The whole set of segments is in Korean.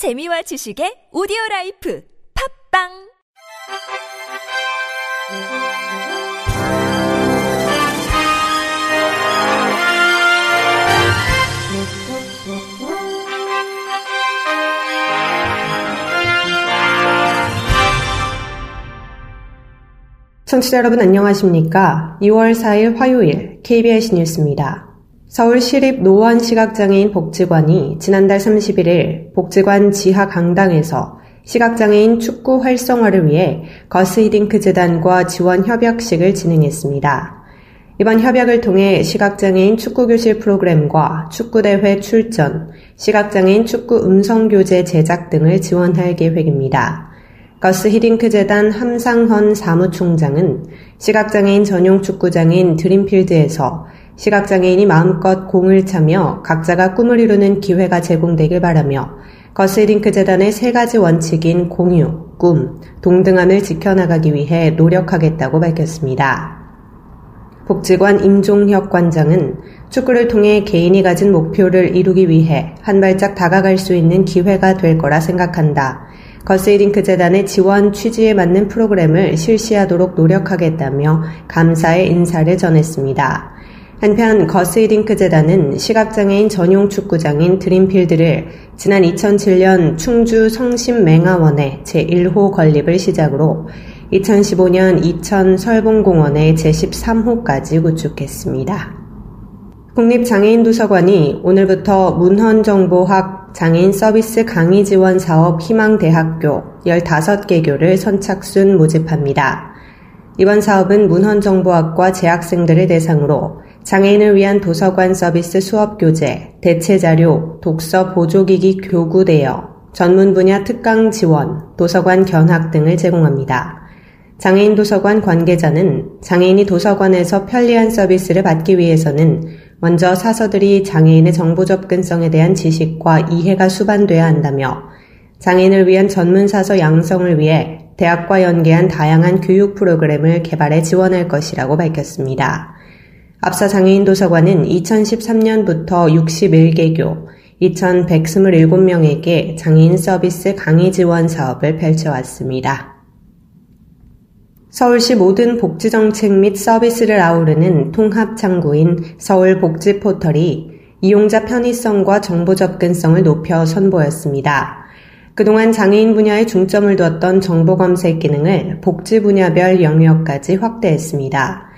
재미와 지식의 오디오 라이프 팝빵 청취자 여러분 안녕하십니까? 2월 4일 화요일 KBS 뉴스입니다. 서울시립 노원시각장애인 복지관이 지난달 31일 복지관 지하 강당에서 시각장애인 축구 활성화를 위해 거스히딩크 재단과 지원 협약식을 진행했습니다. 이번 협약을 통해 시각장애인 축구교실 프로그램과 축구대회 출전, 시각장애인 축구 음성교재 제작 등을 지원할 계획입니다. 거스 히딩크 재단 함상헌 사무총장은 시각장애인 전용 축구장인 드림필드에서 시각장애인이 마음껏 공을 차며 각자가 꿈을 이루는 기회가 제공되길 바라며 거스링크 재단의 세 가지 원칙인 공유, 꿈, 동등함을 지켜나가기 위해 노력하겠다고 밝혔습니다. 복지관 임종혁 관장은 축구를 통해 개인이 가진 목표를 이루기 위해 한 발짝 다가갈 수 있는 기회가 될 거라 생각한다. 거스이링크 재단의 지원 취지에 맞는 프로그램을 실시하도록 노력하겠다며 감사의 인사를 전했습니다. 한편 거스이링크 재단은 시각장애인 전용 축구장인 드림필드를 지난 2007년 충주 성심맹아원의 제1호 건립을 시작으로 2015년 이천 설봉공원의 제13호까지 구축했습니다. 국립장애인도서관이 오늘부터 문헌정보학 장애인 서비스 강의 지원 사업 희망대학교 15개 교를 선착순 모집합니다. 이번 사업은 문헌정보학과 재학생들을 대상으로 장애인을 위한 도서관 서비스 수업 교재, 대체 자료, 독서 보조기기 교구 대여, 전문 분야 특강 지원, 도서관 견학 등을 제공합니다. 장애인 도서관 관계자는 장애인이 도서관에서 편리한 서비스를 받기 위해서는 먼저 사서들이 장애인의 정보 접근성에 대한 지식과 이해가 수반돼야 한다며 장애인을 위한 전문 사서 양성을 위해 대학과 연계한 다양한 교육 프로그램을 개발해 지원할 것이라고 밝혔습니다. 앞서 장애인 도서관은 2013년부터 61개교 2127명에게 장애인 서비스 강의 지원 사업을 펼쳐왔습니다. 서울시 모든 복지 정책 및 서비스를 아우르는 통합 창구인 서울 복지 포털이 이용자 편의성과 정보 접근성을 높여 선보였습니다. 그동안 장애인 분야에 중점을 두었던 정보 검색 기능을 복지 분야별 영역까지 확대했습니다.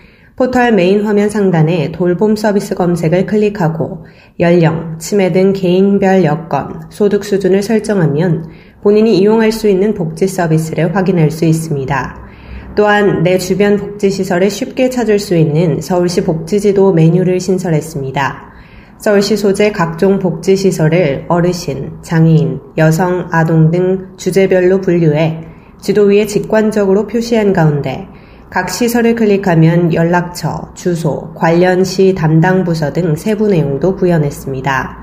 포털 메인 화면 상단에 돌봄 서비스 검색을 클릭하고 연령, 치매 등 개인별 여건, 소득 수준을 설정하면 본인이 이용할 수 있는 복지 서비스를 확인할 수 있습니다. 또한 내 주변 복지시설을 쉽게 찾을 수 있는 서울시 복지지도 메뉴를 신설했습니다. 서울시 소재 각종 복지시설을 어르신, 장애인, 여성, 아동 등 주제별로 분류해 지도 위에 직관적으로 표시한 가운데 각 시설을 클릭하면 연락처, 주소, 관련 시 담당 부서 등 세부 내용도 구현했습니다.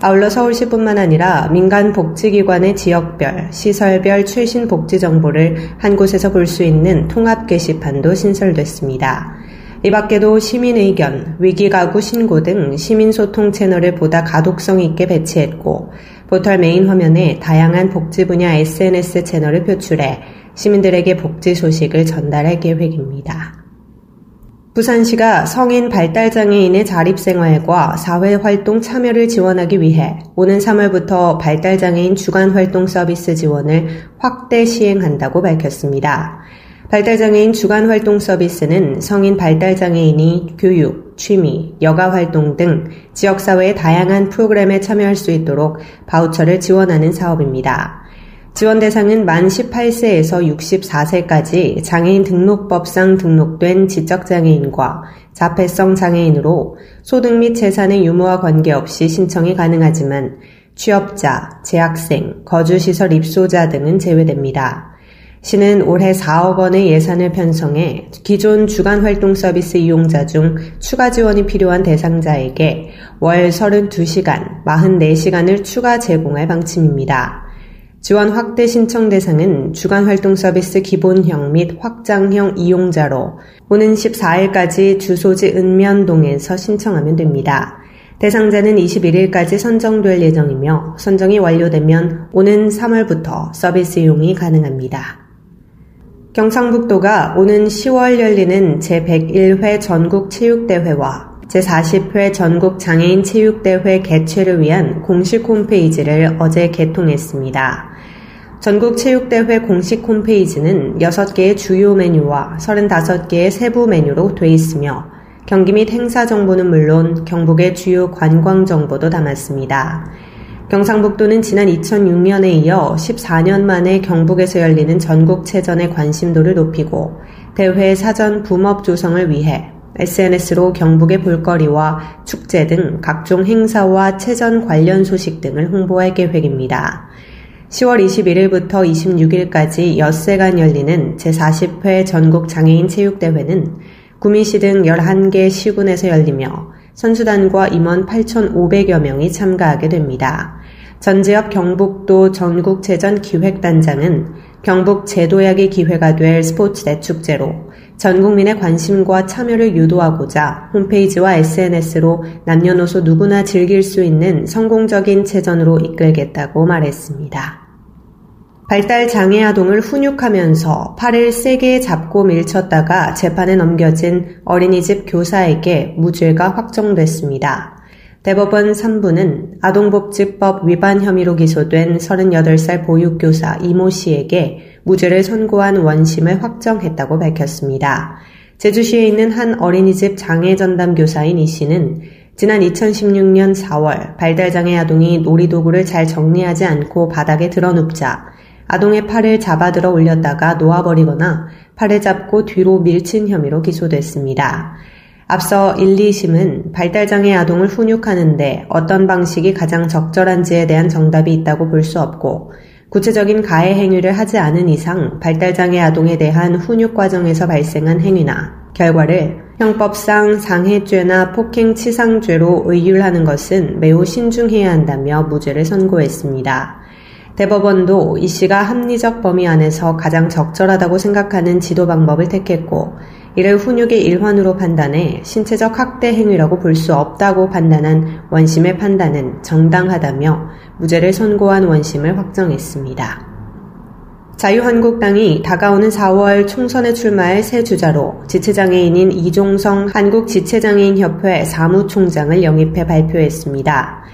아울러 서울시뿐만 아니라 민간 복지기관의 지역별, 시설별 최신 복지 정보를 한 곳에서 볼 수 있는 통합 게시판도 신설됐습니다. 이 밖에도 시민 의견, 위기 가구 신고 등 시민 소통 채널을 보다 가독성 있게 배치했고, 포털 메인 화면에 다양한 복지 분야 SNS 채널을 표출해 시민들에게 복지 소식을 전달할 계획입니다. 부산시가 성인 발달장애인의 자립생활과 사회활동 참여를 지원하기 위해 오는 3월부터 발달장애인 주간활동 서비스 지원을 확대 시행한다고 밝혔습니다. 발달장애인 주간활동 서비스는 성인 발달장애인이 교육, 취미, 여가활동 등 지역사회의 다양한 프로그램에 참여할 수 있도록 바우처를 지원하는 사업입니다. 지원 대상은 만 18세에서 64세까지 장애인 등록법상 등록된 지적장애인과 자폐성 장애인으로 소득 및 재산의 유무와 관계없이 신청이 가능하지만 취업자, 재학생, 거주시설 입소자 등은 제외됩니다. 시는 올해 4억 원의 예산을 편성해 기존 주간 활동 서비스 이용자 중 추가 지원이 필요한 대상자에게 월 32시간, 44시간을 추가 제공할 방침입니다. 지원 확대 신청 대상은 주간 활동 서비스 기본형 및 확장형 이용자로 오는 14일까지 주소지 은면동에서 신청하면 됩니다. 대상자는 21일까지 선정될 예정이며 선정이 완료되면 오는 3월부터 서비스 이용이 가능합니다. 경상북도가 오는 10월 열리는 제101회 전국체육대회와 제40회 전국장애인 체육대회 개최를 위한 공식 홈페이지를 어제 개통했습니다. 전국체육대회 공식 홈페이지는 6개의 주요 메뉴와 35개의 세부 메뉴로 돼 있으며 경기 및 행사 정보는 물론 경북의 주요 관광 정보도 담았습니다. 경상북도는 지난 2006년에 이어 14년 만에 경북에서 열리는 전국체전의 관심도를 높이고 대회 사전 붐업 조성을 위해 SNS로 경북의 볼거리와 축제 등 각종 행사와 체전 관련 소식 등을 홍보할 계획입니다. 10월 21일부터 26일까지 엿새간 열리는 제40회 전국 장애인 체육대회는 구미시 등 11개 시군에서 열리며 선수단과 임원 8,500여 명이 참가하게 됩니다. 전지혁 경북도 전국체전 기획단장은 경북 제도약이 기회가 될 스포츠 대축제로 전 국민의 관심과 참여를 유도하고자 홈페이지와 SNS로 남녀노소 누구나 즐길 수 있는 성공적인 체전으로 이끌겠다고 말했습니다. 발달 장애 아동을 훈육하면서 팔을 세게 잡고 밀쳤다가 재판에 넘겨진 어린이집 교사에게 무죄가 확정됐습니다. 대법원 3부는 아동복지법 위반 혐의로 기소된 38살 보육교사 이모 씨에게 무죄를 선고한 원심을 확정했다고 밝혔습니다. 제주시에 있는 한 어린이집 장애전담 교사인 이 씨는 지난 2016년 4월 발달장애 아동이 놀이도구를 잘 정리하지 않고 바닥에 드러눕자 아동의 팔을 잡아들어 올렸다가 놓아버리거나 팔을 잡고 뒤로 밀친 혐의로 기소됐습니다. 앞서 1, 2심은 발달장애 아동을 훈육하는데 어떤 방식이 가장 적절한지에 대한 정답이 있다고 볼 수 없고 구체적인 가해 행위를 하지 않은 이상 발달장애 아동에 대한 훈육 과정에서 발생한 행위나 결과를 형법상 상해죄나 폭행치상죄로 의율하는 것은 매우 신중해야 한다며 무죄를 선고했습니다. 대법원도 이 씨가 합리적 범위 안에서 가장 적절하다고 생각하는 지도 방법을 택했고 이를 훈육의 일환으로 판단해 신체적 학대 행위라고 볼 수 없다고 판단한 원심의 판단은 정당하다며 무죄를 선고한 원심을 확정했습니다. 자유한국당이 다가오는 4월 총선에 출마할 새 주자로 지체장애인인 이종성 한국지체장애인협회 사무총장을 영입해 발표했습니다.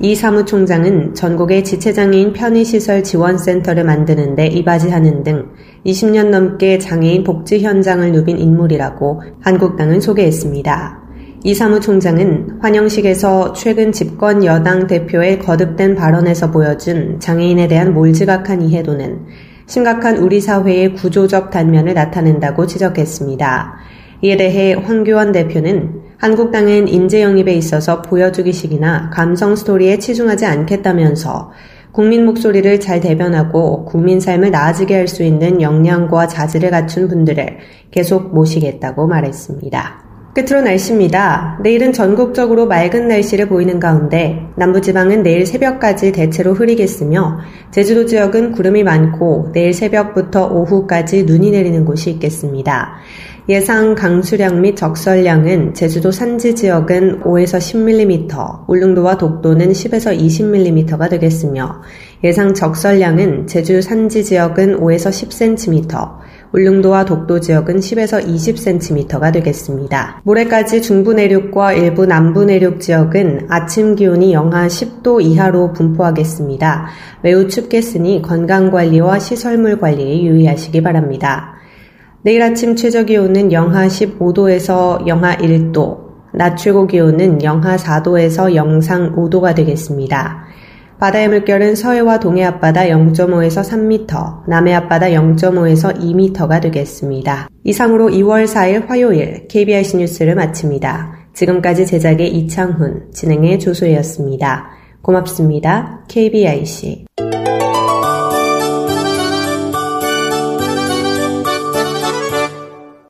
이 사무총장은 전국의 지체장애인 편의시설 지원센터를 만드는 데 이바지하는 등 20년 넘게 장애인 복지 현장을 누빈 인물이라고 한국당은 소개했습니다. 이 사무총장은 환영식에서 최근 집권 여당 대표의 거듭된 발언에서 보여준 장애인에 대한 몰지각한 이해도는 심각한 우리 사회의 구조적 단면을 나타낸다고 지적했습니다. 이에 대해 황교안 대표는 한국당은 인재 영입에 있어서 보여주기식이나 감성 스토리에 치중하지 않겠다면서 국민 목소리를 잘 대변하고 국민 삶을 나아지게 할 수 있는 역량과 자질을 갖춘 분들을 계속 모시겠다고 말했습니다. 끝으로 날씨입니다. 내일은 전국적으로 맑은 날씨를 보이는 가운데 남부지방은 내일 새벽까지 대체로 흐리겠으며 제주도 지역은 구름이 많고 내일 새벽부터 오후까지 눈이 내리는 곳이 있겠습니다. 예상 강수량 및 적설량은 제주도 산지 지역은 5에서 10mm, 울릉도와 독도는 10에서 20mm가 되겠으며 예상 적설량은 제주 산지 지역은 5에서 10cm, 울릉도와 독도 지역은 10에서 20cm가 되겠습니다. 모레까지 중부 내륙과 일부 남부 내륙 지역은 아침 기온이 영하 10도 이하로 분포하겠습니다. 매우 춥겠으니 건강 관리와 시설물 관리에 유의하시기 바랍니다. 내일 아침 최저 기온은 영하 15도에서 영하 1도, 낮 최고 기온은 영하 4도에서 영상 5도가 되겠습니다. 바다의 물결은 서해와 동해 앞바다 0.5에서 3m, 남해 앞바다 0.5에서 2m가 되겠습니다. 이상으로 2월 4일 화요일 KBIC 뉴스를 마칩니다. 지금까지 제작의 이창훈, 진행의 조소혜였습니다. 고맙습니다. KBIC.